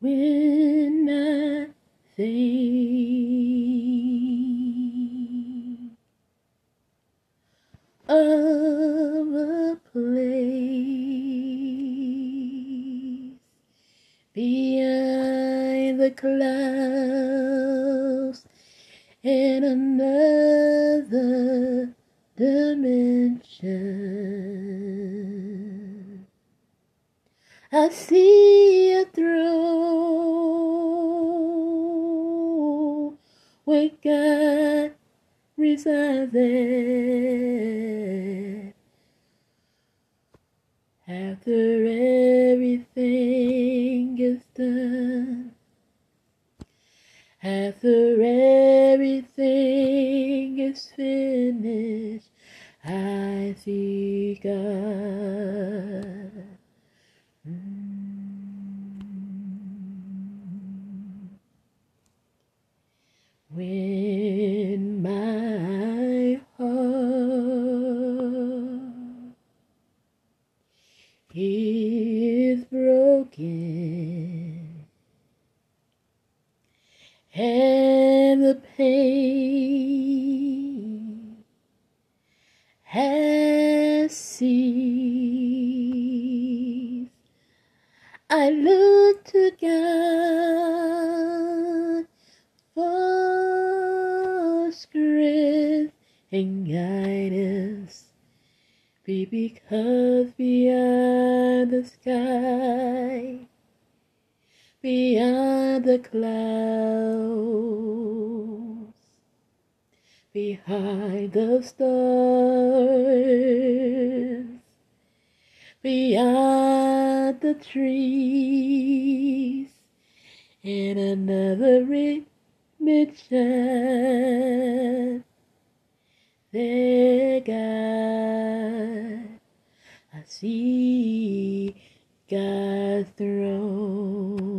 when I think of a place behind the clouds in another dimension. I see you through. where God resides there. After everything is done, after everything is finished, I see God. Be because beyond the sky, beyond the clouds, behind the stars, beyond the trees, in another dimension. God, I see throne.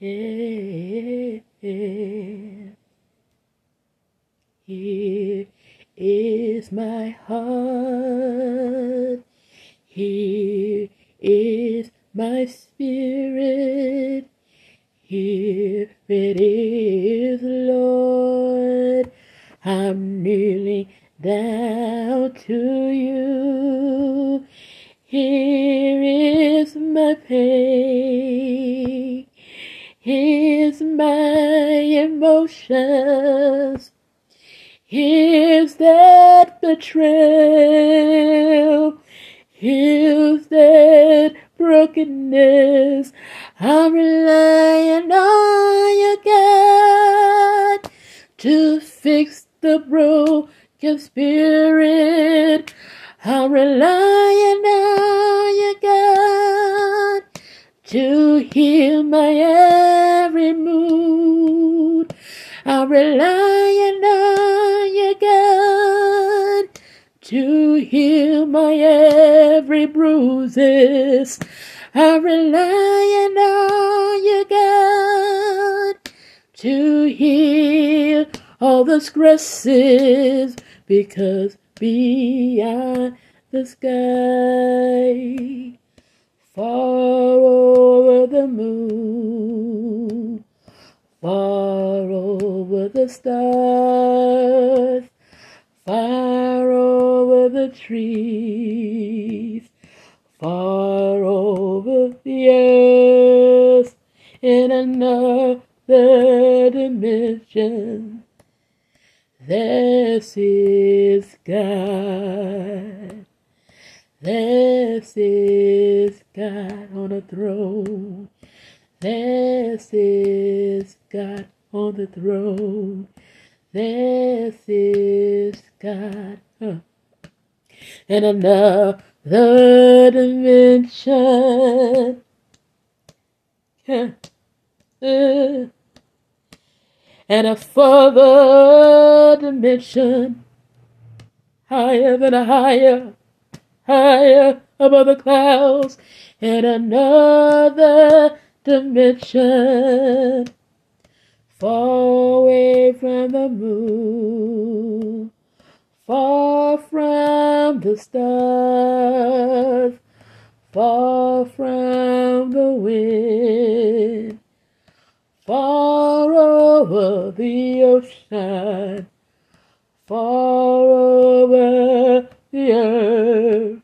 Yeah, Here is my heart. Here is my spirit. Here it is, Lord. I'm kneeling down to you. Here is my pain. Here's my emotions. Here's that betrayal. Here's that brokenness. I'm relying on you, God, to fix the broken spirit. I'm relying on you, God, to heal my every mood. I'm relying on you, God, to heal my every bruises. I'm relying on you, God, to heal all the stresses because beyond the sky, far over the moon, far over the stars, far over the trees, far over the earth, in another dimension. This is God. This is God on the throne. This is God on the throne. This is God. Huh. In another dimension. Huh. Uh, and a further dimension, higher than a higher, higher above the clouds, in another dimension, far away from the moon, far from the stars, far from the wind, far over the ocean, far over the earth.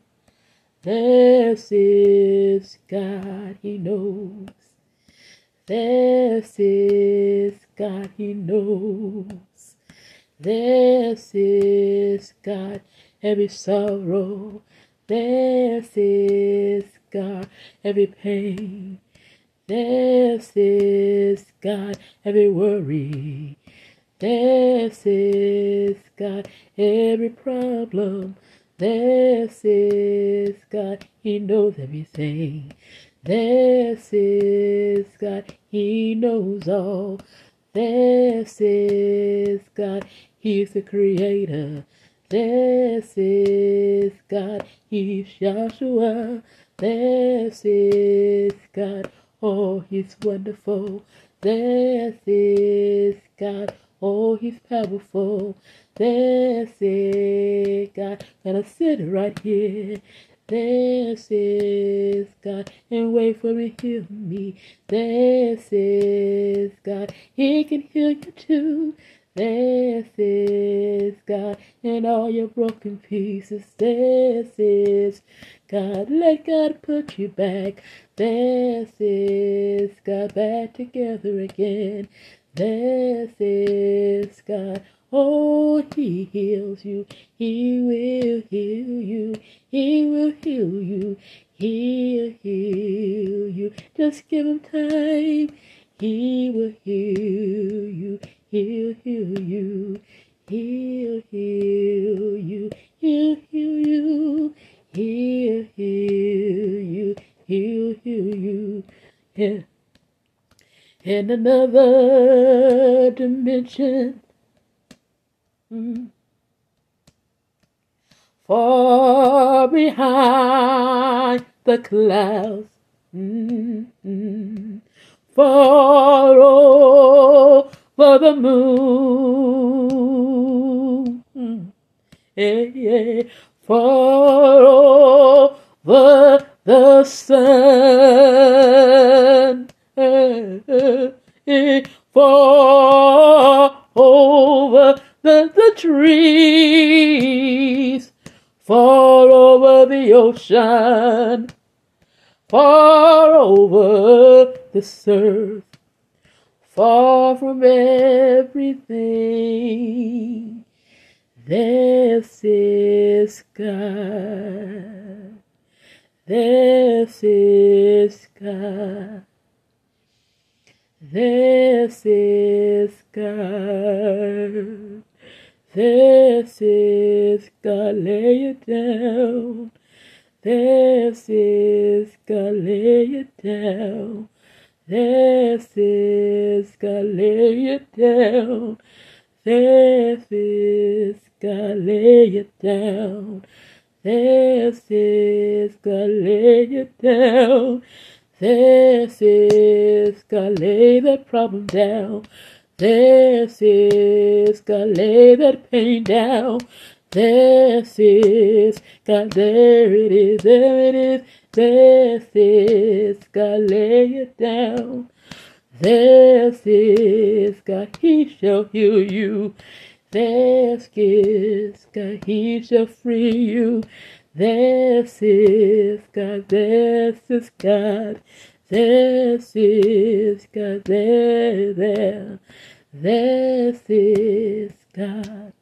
This is God, He knows. This is God, He knows. This is God, every sorrow. This is God, every pain. This is God, every worry. This is God, every problem. This is God, He knows everything. This is God, He knows all. This is God, He's the Creator. This is God, He's Joshua. This is God, oh, He's wonderful. This is God, oh, He's powerful. This is God, gonna sit right here. This is God, and wait for me, heal me. This is God, He can heal you too. This is God, and all your broken pieces. This is God, let God put you back. This is God, back together again. This is God. Oh, he heals you. He will heal you. He will heal you. He'll heal you. Just give him time. He will heal you. He'll heal you. He'll heal you. He'll heal you. He'll heal you. He'll heal you. Yeah. In another dimension. Mm. Far behind the clouds. Mm-hmm. Far over the moon. Yeah, yeah. Far over the sun. Eh, eh, eh, far over the, the trees. Far over the ocean. Far over the surf. Far from everything. This is God. This is God. This is God. This is God. Lay it down. This is God. Lay it down. This is God. Lay it down. This is God. Lay it down. This is God. Lay it down. This is God, lay that problem down. This is God, lay that pain down. This is God, there it is, there it is. This is God, lay it down. This is God, He shall heal you. This is God, He shall free you. This is God, this is God, this is God, there, there, this is God,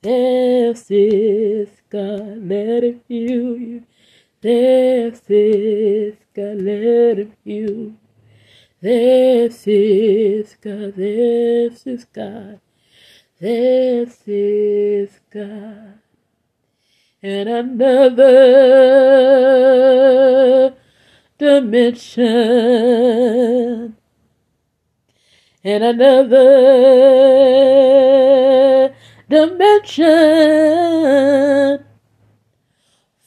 this is God, let him heal you, this is God, let him heal, this is God, this is God, this is God. In another dimension, in another dimension,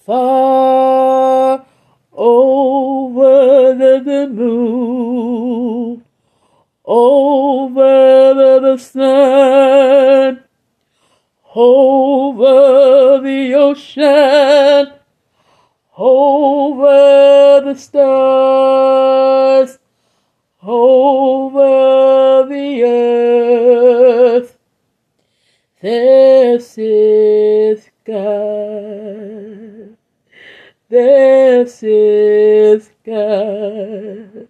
far over the moon, over sun over the ocean, over the stars over the earth. This is God. This is God.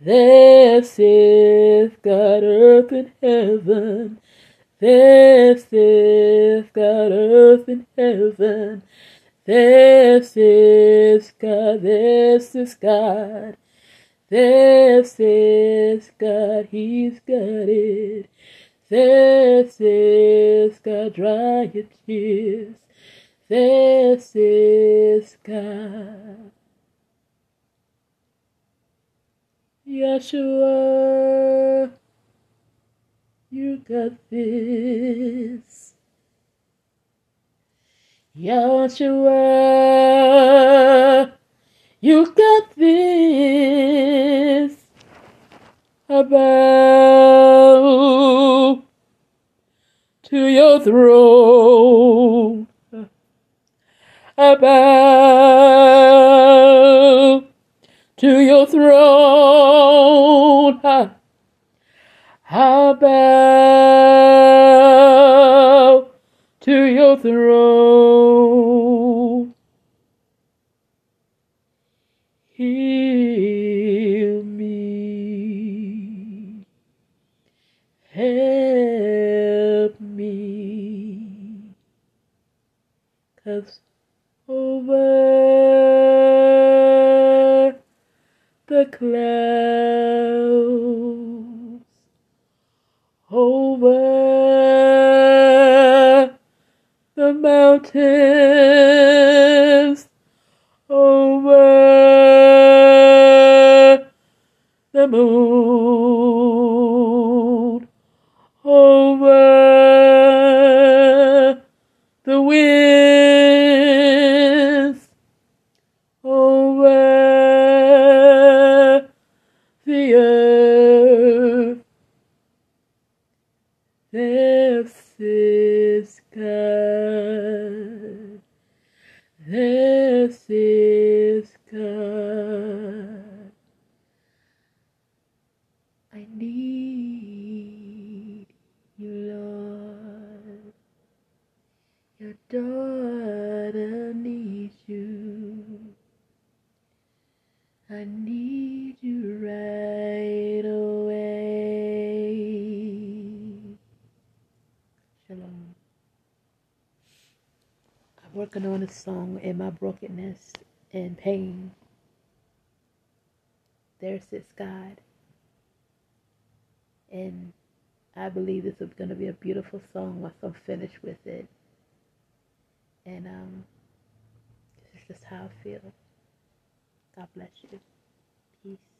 This is God, earth and heaven. This is God, earth and heaven. This is God, this is God. This is God, He's got it. This is God, dry your tears. This is God. Yeshua, you got this. Yeshua, you got this. Bow to your throne. I Bow to your throne. Heal me. Help me. Cause over the clouds, over the mountains, over the moon, is God. I need you, Lord. Your daughter needs you. I need you right working on a song in my brokenness and pain. There sits God. And I believe this is going to be a beautiful song once I'm finished with it. And um, this is just how I feel. God bless you. Peace.